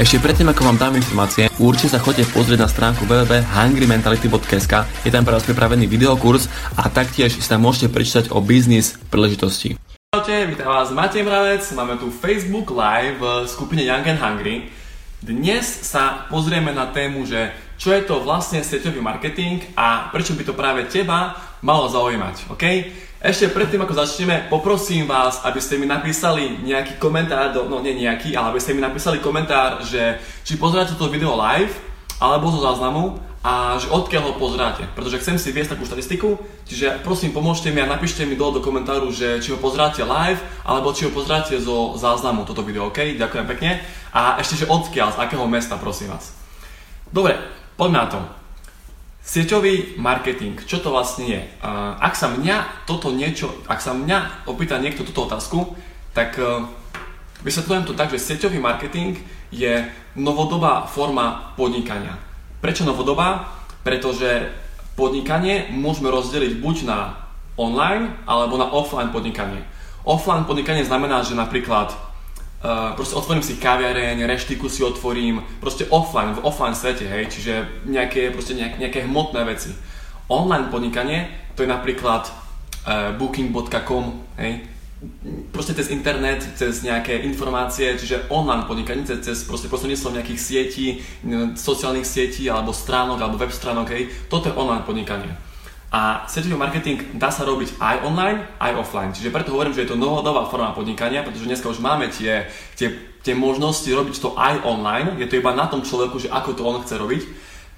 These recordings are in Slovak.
Ešte predtým, ako vám dám informácie, určite sa chodite pozrieť na stránku www.hungrymentality.sk Je tam pre vás pripravený videokurs a taktiež si tam môžete prečítať o biznis príležitosti. Čaute, vítam vás Matej Mravec, máme tu Facebook Live v skupine Young and Hungry. Dnes sa pozrieme na tému, že čo je to vlastne sieťový marketing a prečo by to práve teba malo zaujímať, OK? Ešte predtým, ako začneme, poprosím vás, aby ste mi napísali nejaký komentár, do, no nie nejaký, ale aby ste mi napísali komentár, že či pozeráte toto video live, alebo zo záznamu a že odkiaľ ho pozeráte. Pretože chcem si viesť takú štatistiku, čiže prosím pomôžte mi a napíšte mi dole do komentáru, že či ho pozeráte live, alebo či ho pozeráte zo záznamu toto video, OK? Ďakujem pekne. A ešte, že odkiaľ, z akého mesta, prosím vás. Dobre, poďme na to. Sieťový marketing, čo to vlastne je? Ak sa mňa toto niečo, ak sa mňa opýta niekto túto otázku, tak e, vysvetľujem to tak, že sieťový marketing je novodobá forma podnikania. Prečo novodobá? Pretože podnikanie môžeme rozdeliť buď na online alebo na offline podnikanie. Offline podnikanie znamená, že napríklad Uh, proste otvorím si kaviareň, reštiku si otvorím, proste offline, v offline svete, hej, čiže nejaké, proste nejak, nejaké hmotné veci. Online podnikanie, to je napríklad uh, booking.com, hej, proste cez internet, cez nejaké informácie, čiže online podnikanie, cez, cez proste prostredníctvom nejakých sietí, sociálnych sietí, alebo stránok, alebo web stránok, hej, toto je online podnikanie. A sieťový marketing dá sa robiť aj online, aj offline. Čiže preto hovorím, že je to novodobá forma podnikania, pretože dneska už máme tie, tie, tie možnosti robiť to aj online. Je to iba na tom človeku, že ako to on chce robiť.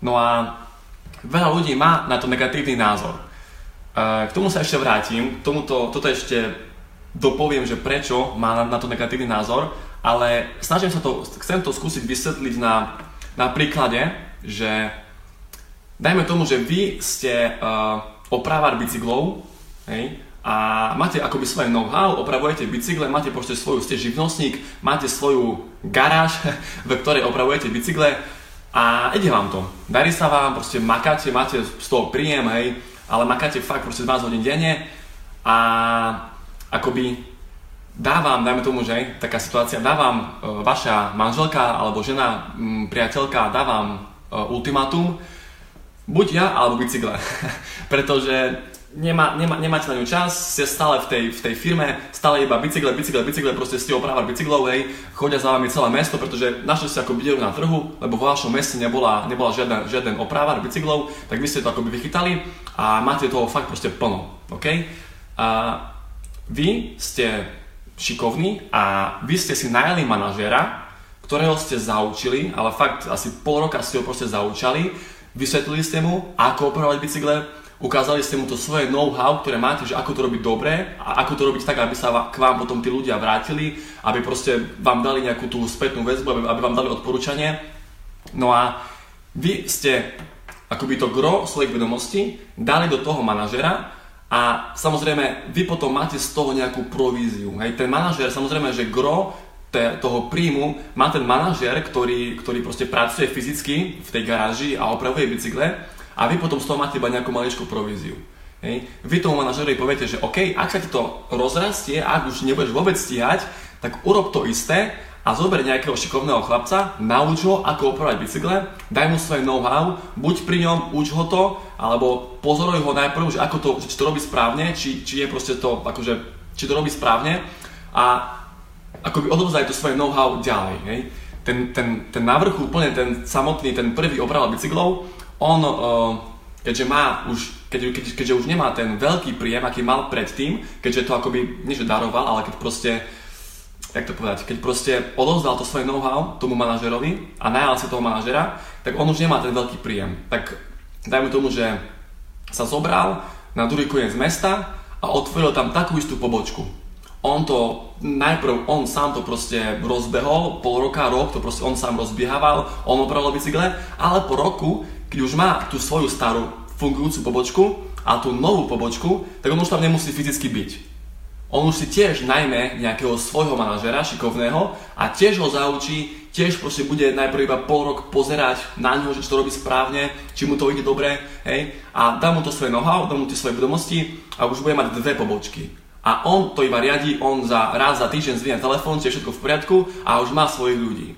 No a veľa ľudí má na to negatívny názor. K tomu sa ešte vrátim, k tomuto, toto ešte dopoviem, že prečo má na to negatívny názor, ale snažím sa to, chcem to skúsiť vysvetliť na, na príklade, že dajme tomu, že vy ste uh, opravar bicyklov, hej, a máte akoby svoje know-how, opravujete bicykle, máte proste svoju, ste živnostník, máte svoju garáž, ve ktorej opravujete bicykle a ide vám to. Darí sa vám, proste makáte, máte z toho príjem, hej, ale makáte fakt proste 12 hodín denne a akoby dávam, dajme tomu, že taká situácia, dávam e, vaša manželka alebo žena, m, priateľka, dávam e, ultimátum, buď ja alebo bicykle. Pretože nemá, nemá, nemáte na ňu čas, ste stále v tej, v tej firme, stále iba bicykle, bicykle, bicykle, proste ste opravar bicyklov, hej, chodia za vami celé mesto, pretože našli ste ako na trhu, lebo vo vašom meste nebola, nebola žiaden, žiaden opravar bicyklov, tak vy ste to akoby vychytali a máte toho fakt proste plno, OK? A vy ste šikovní a vy ste si najali manažéra, ktorého ste zaučili, ale fakt asi pol roka ste ho proste zaučali, Vysvetlili ste mu, ako opravovať bicykle, ukázali ste mu to svoje know-how, ktoré máte, že ako to robiť dobre a ako to robiť tak, aby sa k vám potom tí ľudia vrátili, aby proste vám dali nejakú tú spätnú väzbu, aby, aby vám dali odporúčanie. No a vy ste akoby to gro svojich vedomostí dali do toho manažera a samozrejme vy potom máte z toho nejakú províziu. Hej, ten manažer samozrejme, že gro toho príjmu má ten manažer, ktorý, ktorý proste pracuje fyzicky v tej garáži a opravuje bicykle a vy potom z toho máte iba nejakú maličkú províziu. Hej. Vy tomu manažerovi poviete, že OK, ak sa ti to rozrastie, ak už nebudeš vôbec stíhať, tak urob to isté a zober nejakého šikovného chlapca, nauč ho, ako opravovať bicykle, daj mu svoje know-how, buď pri ňom, uč ho to, alebo pozoruj ho najprv, že ako to, či to robí správne, či, či je proste to, akože, či to robí správne a akoby odovzdali to svoje know-how ďalej. Hej. Ten, ten, ten návrh úplne, ten samotný, ten prvý opraval bicyklov, on, uh, keďže má už, keď, keď, keďže už nemá ten veľký príjem, aký mal predtým, keďže to akoby, nie že daroval, ale keď proste, jak to povedať, keď proste odovzdal to svoje know-how tomu manažerovi a najal si toho manažera, tak on už nemá ten veľký príjem. Tak dajme tomu, že sa zobral na druhý koniec mesta a otvoril tam takú istú pobočku on to, najprv on sám to proste rozbehol, pol roka, rok, to proste on sám rozbiehával, on opravil bicykle, ale po roku, keď už má tú svoju starú fungujúcu pobočku a tú novú pobočku, tak on už tam nemusí fyzicky byť. On už si tiež najmä nejakého svojho manažera šikovného a tiež ho zaučí, tiež proste bude najprv iba pol rok pozerať na ňo, že to robí správne, či mu to ide dobre, hej, a dá mu to svoje know-how, dá mu tie svoje vedomosti a už bude mať dve pobočky a on to iba riadi, on za raz za týždeň zvia telefón, je všetko v poriadku a už má svojich ľudí.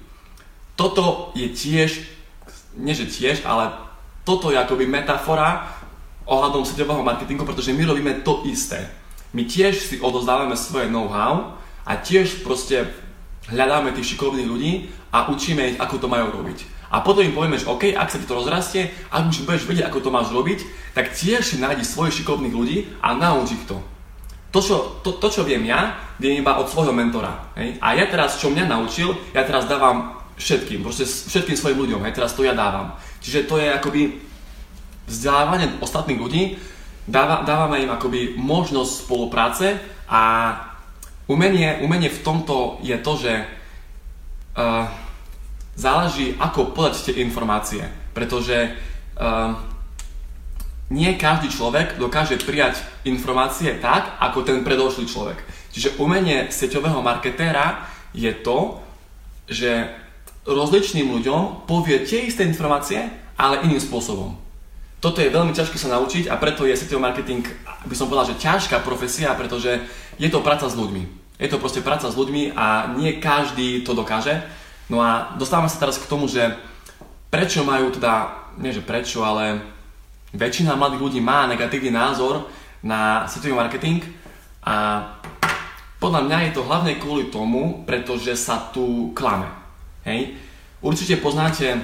toto je tiež, nie že tiež, ale toto je akoby metafora ohľadom sieťového marketingu, pretože my robíme to isté. My tiež si odozdávame svoje know-how a tiež proste hľadáme tých šikovných ľudí a učíme ich, ako to majú robiť. A potom im povieme, že OK, ak sa ti to rozrastie, ak už budeš vedieť, ako to máš robiť, tak tiež si nájdi svojich šikovných ľudí a nauč ich to. To čo, to, to, čo viem ja, viem iba od svojho mentora. Hej? A ja teraz, čo mňa naučil, ja teraz dávam všetkým, proste všetkým svojim ľuďom, hej? teraz to ja dávam. Čiže to je akoby vzdelávanie ostatných ľudí, dáva, dávame im akoby možnosť spolupráce a umenie, umenie v tomto je to, že uh, záleží, ako podať tie informácie. Pretože uh, nie každý človek dokáže prijať informácie tak, ako ten predošlý človek. Čiže umenie sieťového marketéra je to, že rozličným ľuďom povie tie isté informácie, ale iným spôsobom. Toto je veľmi ťažké sa naučiť a preto je sieťový marketing, by som povedal, že ťažká profesia, pretože je to práca s ľuďmi. Je to proste práca s ľuďmi a nie každý to dokáže. No a dostávame sa teraz k tomu, že prečo majú teda, nie že prečo, ale väčšina mladých ľudí má negatívny názor na svetový marketing a podľa mňa je to hlavne kvôli tomu, pretože sa tu klame. Hej? Určite poznáte,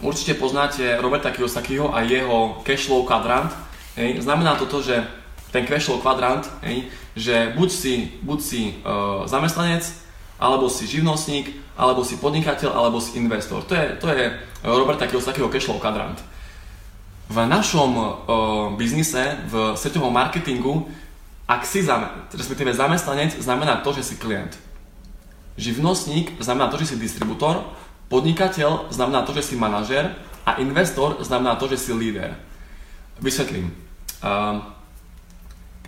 určite poznáte Roberta Kiyosakiho a jeho cashflow quadrant. Hej? Znamená to to, že ten cashflow quadrant, hej, že buď si, buď si uh, zamestnanec, alebo si živnostník, alebo si podnikateľ, alebo si investor. To je, to je Robert takého, takého cashflow quadrant. V našom uh, biznise, v sieťovom marketingu, ak si zam, respektíve zamestnanec, znamená to, že si klient. Živnostník znamená to, že si distribútor, podnikateľ znamená to, že si manažer a investor znamená to, že si líder. Vysvetlím. Uh,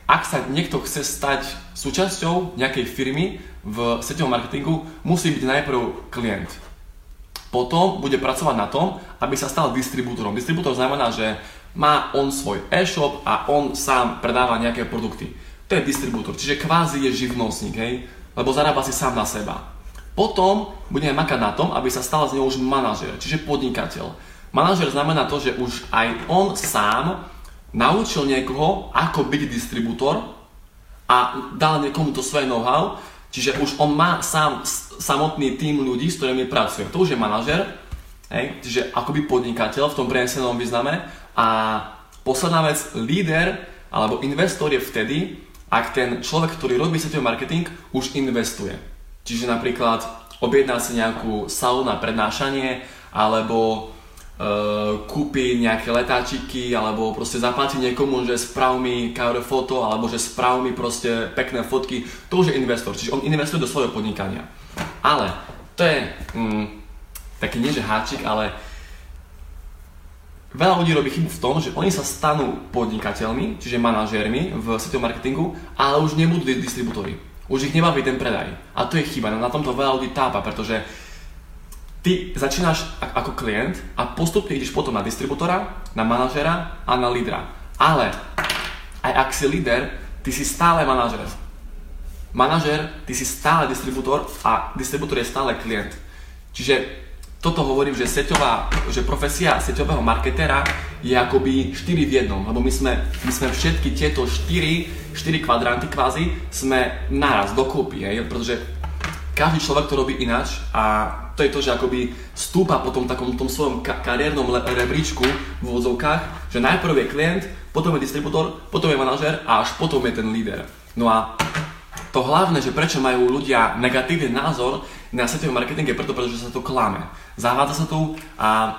ak sa niekto chce stať súčasťou nejakej firmy v sieťovom marketingu, musí byť najprv klient. Potom bude pracovať na tom, aby sa stal distribútorom. Distribútor znamená, že má on svoj e-shop a on sám predáva nejaké produkty. To je distribútor, čiže kvázi je živnostník, hej? lebo zarába si sám na seba. Potom budeme makať na tom, aby sa stal z neho už manažer, čiže podnikateľ. Manažer znamená to, že už aj on sám naučil niekoho, ako byť distribútor a dal niekomu to svoje know-how, čiže už on má sám samotný tým ľudí, s ktorými pracuje. To už je manažer, hej, čiže akoby podnikateľ v tom prenesenom význame a posledná vec, líder alebo investor je vtedy, ak ten človek, ktorý robí svetový marketing, už investuje. Čiže napríklad objedná si nejakú salu na prednášanie alebo uh, kúpi nejaké letáčiky alebo proste zaplatí niekomu, že sprav mi cover foto alebo že sprav mi proste pekné fotky, to už je investor, čiže on investuje do svojho podnikania. Ale to je mm, taký nie že háčik, ale veľa ľudí robí chybu v tom, že oni sa stanú podnikateľmi, čiže manažérmi v sieťovom marketingu, ale už nebudú distribútory. Už ich nebaví ten predaj. A to je chyba. Na tomto veľa ľudí tápa, pretože ty začínaš ako klient a postupne ideš potom na distribútora, na manažera a na lídra. Ale aj ak si líder, ty si stále manažer. Manažer, ty si stále distribútor a distribútor je stále klient. Čiže toto hovorím, že, seťová, že profesia seťového marketera je akoby 4 v jednom, lebo my sme, my sme všetky tieto 4, 4 kvadranty kvázi sme naraz dokopy, hej? pretože každý človek to robí ináč a to je to, že akoby stúpa po tom takom tom svojom ka- kariérnom le- rebríčku v úvodzovkách, že najprv je klient, potom je distribútor, potom je manažer a až potom je ten líder. No a to hlavné, že prečo majú ľudia negatívny názor na svetový marketing je preto, pretože sa to klame. Zavádza sa tu a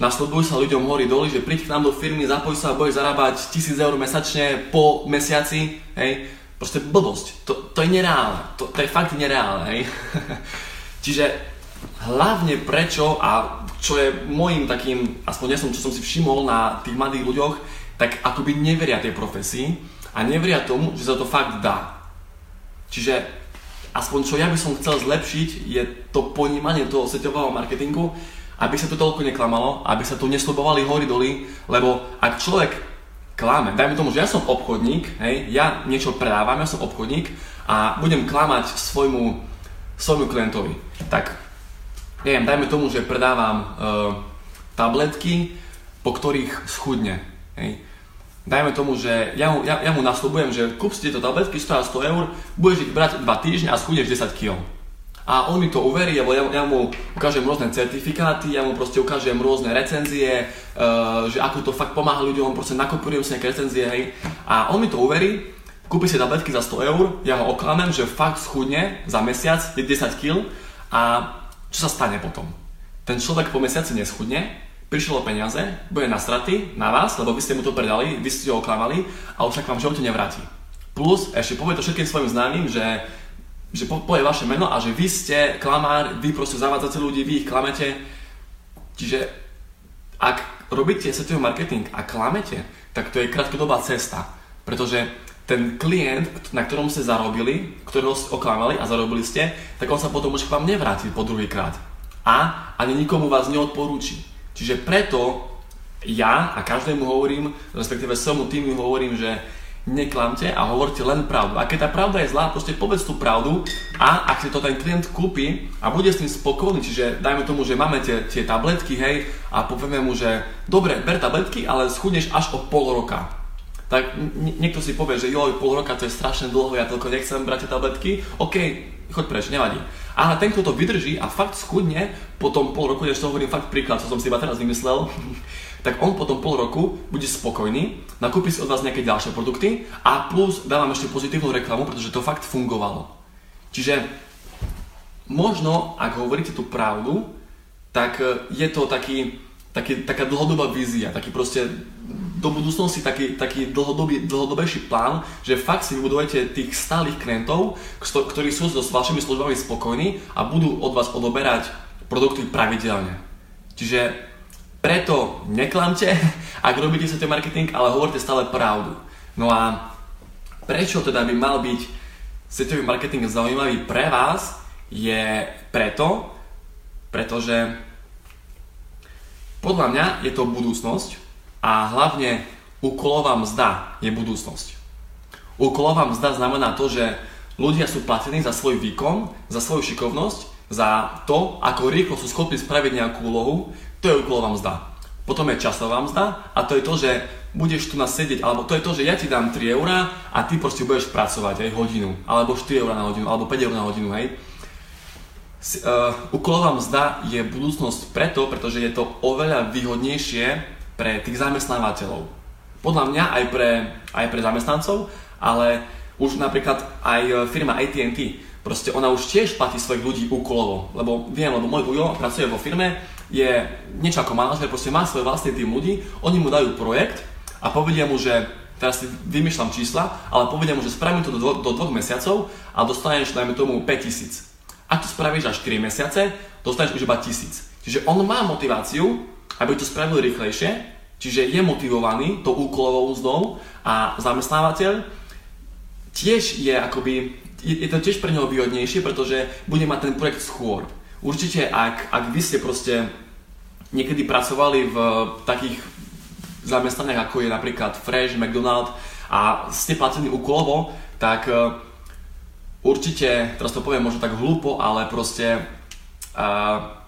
nasledujú sa ľuďom hory doli, že príď k nám do firmy, zapoj sa a budeš zarábať 1000 eur mesačne po mesiaci, hej, proste blbosť. To, to je nereálne. To, to je fakt nereálne, hej. Čiže hlavne prečo a čo je môjim takým, aspoň ja som, čo som si všimol na tých mladých ľuďoch, tak akoby neveria tej profesii a neveria tomu, že sa to fakt dá. Čiže aspoň čo ja by som chcel zlepšiť je to ponímanie toho seťového marketingu, aby sa to toľko neklamalo, aby sa tu neslobovali hory doly, lebo ak človek klame, dajme tomu, že ja som obchodník, hej, ja niečo predávam, ja som obchodník a budem klamať svojmu, svojmu klientovi, tak neviem, dajme tomu, že predávam uh, tabletky, po ktorých schudne. Hej. Dajme tomu, že ja mu, ja, ja mu nasľubujem, že kúp si tieto tabletky, stoja 100 eur, budeš ich brať 2 týždne a schudneš 10 kg. A on mi to uverí, lebo ja, ja mu ukážem rôzne certifikáty, ja mu proste ukážem rôzne recenzie, uh, že ako to fakt pomáha ľuďom, proste nakopírujem si nejaké recenzie, hej. A on mi to uverí, kúpi si tabletky za 100 eur, ja ho oklamem, že fakt schudne za mesiac, je 10 kg a čo sa stane potom? Ten človek po mesiaci neschudne, prišiel o peniaze, bude na straty na vás, lebo vy ste mu to predali, vy ste ho oklamali a už sa k vám živote nevráti. Plus ešte povie to všetkým svojim známym, že, že povie vaše meno a že vy ste klamár, vy proste zavádzate ľudí, vy ich klamete. Čiže ak robíte svetový marketing a klamete, tak to je krátkodobá cesta. Pretože ten klient, na ktorom ste zarobili, ktorého ste oklamali a zarobili ste, tak on sa potom už k vám nevráti po druhýkrát. A ani nikomu vás neodporúči. Čiže preto ja a každému hovorím, respektíve svojmu týmu hovorím, že neklamte a hovorte len pravdu. A keď tá pravda je zlá, proste povedz tú pravdu a ak si to ten klient kúpi a bude s tým spokojný, čiže dajme tomu, že máme tie, tie tabletky, hej, a povieme mu, že dobre, ber tabletky, ale schudneš až o pol roka. Tak niekto si povie, že joj, pol roka to je strašne dlho, ja toľko nechcem brať tie tabletky, OK, choď preč, nevadí. Ale ten, kto to vydrží a fakt schudne, potom pol roku, než to hovorím fakt príklad, čo som si iba teraz vymyslel, tak on potom pol roku bude spokojný, nakúpi si od vás nejaké ďalšie produkty a plus dávam ešte pozitívnu reklamu, pretože to fakt fungovalo. Čiže možno, ak hovoríte tú pravdu, tak je to taký, taký, taká dlhodobá vízia, taký proste do budúcnosti taký, taký dlhodobý, dlhodobejší plán, že fakt si vybudujete tých stálych klientov, ktorí sú s vašimi službami spokojní a budú od vás odoberať produkty pravidelne. Čiže preto neklamte, ak robíte sa marketing, ale hovorte stále pravdu. No a prečo teda by mal byť svetový marketing zaujímavý pre vás, je preto, pretože podľa mňa je to budúcnosť, a hlavne úkolová mzda je budúcnosť. Úkolová mzda znamená to, že ľudia sú platení za svoj výkon, za svoju šikovnosť, za to, ako rýchlo sú schopní spraviť nejakú úlohu, to je úkolová mzda. Potom je časová mzda a to je to, že budeš tu nás sedieť, alebo to je to, že ja ti dám 3 eurá a ty proste budeš pracovať aj hodinu, alebo 4 eurá na hodinu, alebo 5 eur na hodinu, hej. Uh, úkolová mzda je budúcnosť preto, pretože je to oveľa výhodnejšie pre tých zamestnávateľov. Podľa mňa aj pre, aj pre zamestnancov, ale už napríklad aj firma AT&T, proste ona už tiež platí svojich ľudí úkolovo, lebo viem, lebo môj ujo pracuje vo firme, je niečo ako manažer, proste má svoj vlastný tým ľudí, oni mu dajú projekt a povedia mu, že teraz si vymýšľam čísla, ale povedia mu, že spravím to do, dvo, do dvoch mesiacov a dostaneš, dajme tomu, 5000. Ak to spravíš až 4 mesiace, dostaneš už iba 1000. Čiže on má motiváciu aby to spravil rýchlejšie, čiže je motivovaný tou úkolovou mzdou a zamestnávateľ tiež je akoby, je, je to tiež pre neho výhodnejšie, pretože bude mať ten projekt skôr. Určite, ak, ak vy ste proste niekedy pracovali v takých zamestnaniach, ako je napríklad Fresh, McDonald a ste platení úkolovo, tak uh, určite, teraz to poviem možno tak hlúpo, ale proste uh,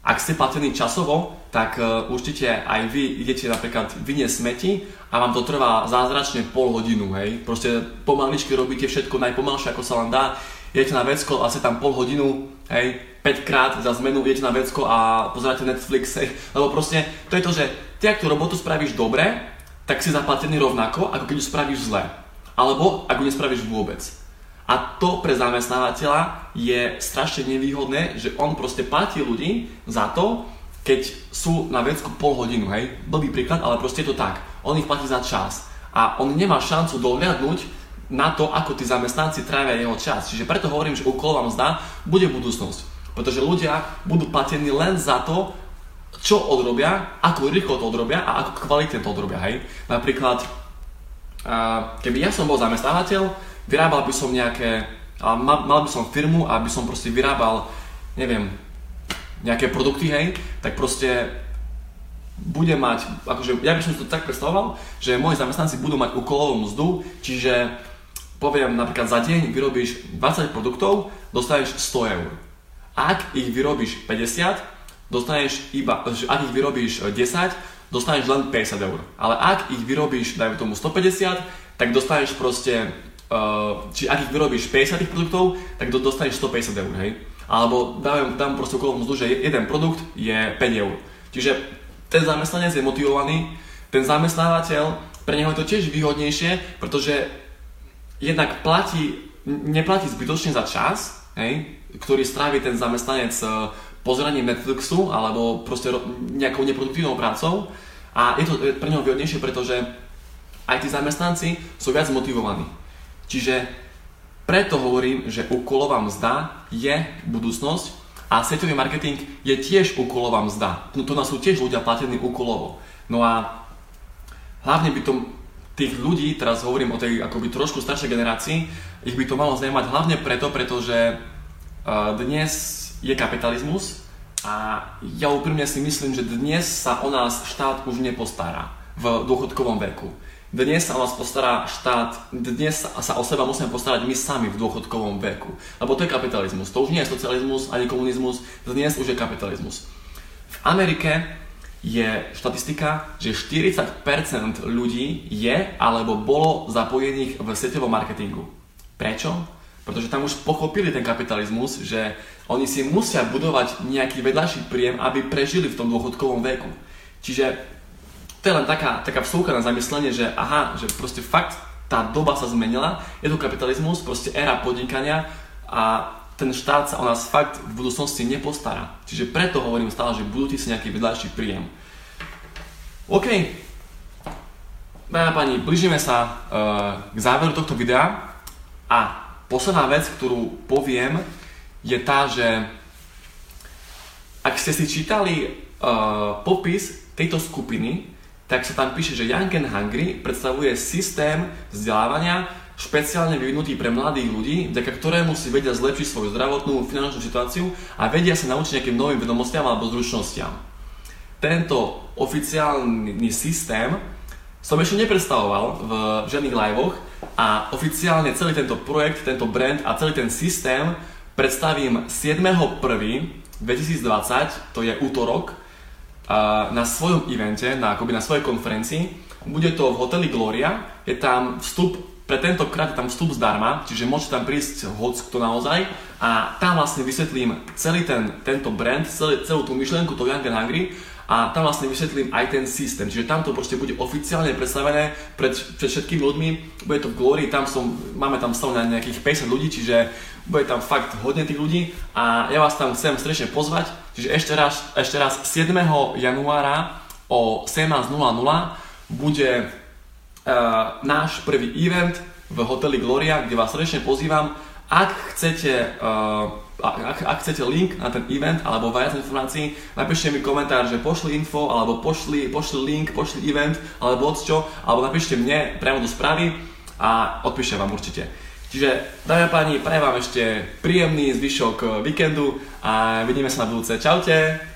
ak ste platení časovo, tak uh, určite aj vy idete napríklad vyniesť smeti a vám to trvá zázračne pol hodinu, hej. Proste pomaličky robíte všetko najpomalšie, ako sa vám dá. Idete na vecko a tam pol hodinu, hej, 5 krát za zmenu idete na vecko a pozeráte Netflix, hej. Lebo proste to je to, že ty ak tú robotu spravíš dobre, tak si zaplatený rovnako, ako keď ju spravíš zle. Alebo ak ju nespravíš vôbec. A to pre zamestnávateľa je strašne nevýhodné, že on proste platí ľudí za to, keď sú na vecku pol hodinu, hej, blbý príklad, ale proste je to tak. On ich platí za čas a on nemá šancu dohľadnúť na to, ako tí zamestnanci trávia jeho čas. Čiže preto hovorím, že úkolová mzda bude budúcnosť. Pretože ľudia budú platení len za to, čo odrobia, ako rýchlo to odrobia a ako kvalitne to odrobia. Hej. Napríklad, keby ja som bol zamestnávateľ, vyrábal by som nejaké, mal, by som firmu a by som proste vyrábal, neviem, nejaké produkty, hej, tak proste bude mať, akože ja by som to tak predstavoval, že moji zamestnanci budú mať úkolovú mzdu, čiže poviem napríklad za deň vyrobíš 20 produktov, dostaneš 100 eur. Ak ich vyrobíš 50, dostaneš iba, ak ich vyrobíš 10, dostaneš len 50 eur. Ale ak ich vyrobíš, dajme tomu 150, tak dostaneš proste, uh, či ak ich vyrobíš 50 tých produktov, tak dostaneš 150 eur, hej. Alebo dám, dám proste okolo mzdu, že jeden produkt je 5 eur. Čiže ten zamestnanec je motivovaný, ten zamestnávateľ, pre neho je to tiež výhodnejšie, pretože jednak platí, neplatí zbytočne za čas, hej, ktorý strávi ten zamestnanec e, pozeraním Netflixu alebo proste nejakou neproduktívnou prácou a je to pre neho výhodnejšie, pretože aj tí zamestnanci sú viac motivovaní. Čiže preto hovorím, že úkolová mzda je budúcnosť a svetový marketing je tiež úkolová mzda. No to nás sú tiež ľudia platení úkolovo. No a hlavne by to tých ľudí, teraz hovorím o tej akoby trošku staršej generácii, ich by to malo zaujímať hlavne preto, pretože uh, dnes je kapitalizmus a ja úprimne si myslím, že dnes sa o nás štát už nepostará v dôchodkovom veku. Dnes sa o nás postará štát, dnes sa o seba musíme postarať my sami v dôchodkovom veku. Lebo to je kapitalizmus. To už nie je socializmus ani komunizmus, dnes už je kapitalizmus. V Amerike je štatistika, že 40% ľudí je alebo bolo zapojených v sieťovom marketingu. Prečo? Pretože tam už pochopili ten kapitalizmus, že oni si musia budovať nejaký vedľajší príjem, aby prežili v tom dôchodkovom veku. Čiže to je len taká, taká vsúka na zamyslenie, že aha, že proste fakt tá doba sa zmenila, je to kapitalizmus, proste éra podnikania a ten štát sa o nás fakt v budúcnosti nepostará. Čiže preto hovorím stále, že budú si nejaký vedľajší príjem. OK. Dámy pani, blížime sa uh, k záveru tohto videa a posledná vec, ktorú poviem, je tá, že ak ste si čítali uh, popis tejto skupiny, tak sa tam píše, že and Hungry predstavuje systém vzdelávania, špeciálne vyvinutý pre mladých ľudí, vďaka ktorému si vedia zlepšiť svoju zdravotnú finančnú situáciu a vedia sa naučiť nejakým novým vedomostiam alebo zručnostiam. Tento oficiálny systém som ešte nepredstavoval v žiadnych liveoch a oficiálne celý tento projekt, tento brand a celý ten systém predstavím 7.1.2020, to je útorok, na svojom evente, na, akoby na svojej konferencii. Bude to v hoteli Gloria, je tam vstup pre tentokrát je tam vstup zdarma, čiže môžete tam prísť hoc kto naozaj a tam vlastne vysvetlím celý ten, tento brand, celý, celú tú myšlienku, to Young and Hungry a tam vlastne vysvetlím aj ten systém. Čiže tam to proste bude oficiálne predstavené pred, pred všetkými ľuďmi. Bude to v Glory, tam som, máme tam stav na nejakých 50 ľudí, čiže bude tam fakt hodne tých ľudí a ja vás tam chcem strešne pozvať. Čiže ešte raz, ešte raz 7. januára o 17.00 bude náš prvý event v hoteli Gloria, kde vás srdečne pozývam. Ak chcete, uh, ak, ak chcete link na ten event alebo viac informácií, napíšte mi komentár, že pošli info, alebo pošli, pošli link, pošli event, alebo od alebo napíšte mne priamo do správy a odpíšem vám určite. Čiže, dámy a páni, prajem vám ešte príjemný zvyšok víkendu a vidíme sa na budúce. Čaute!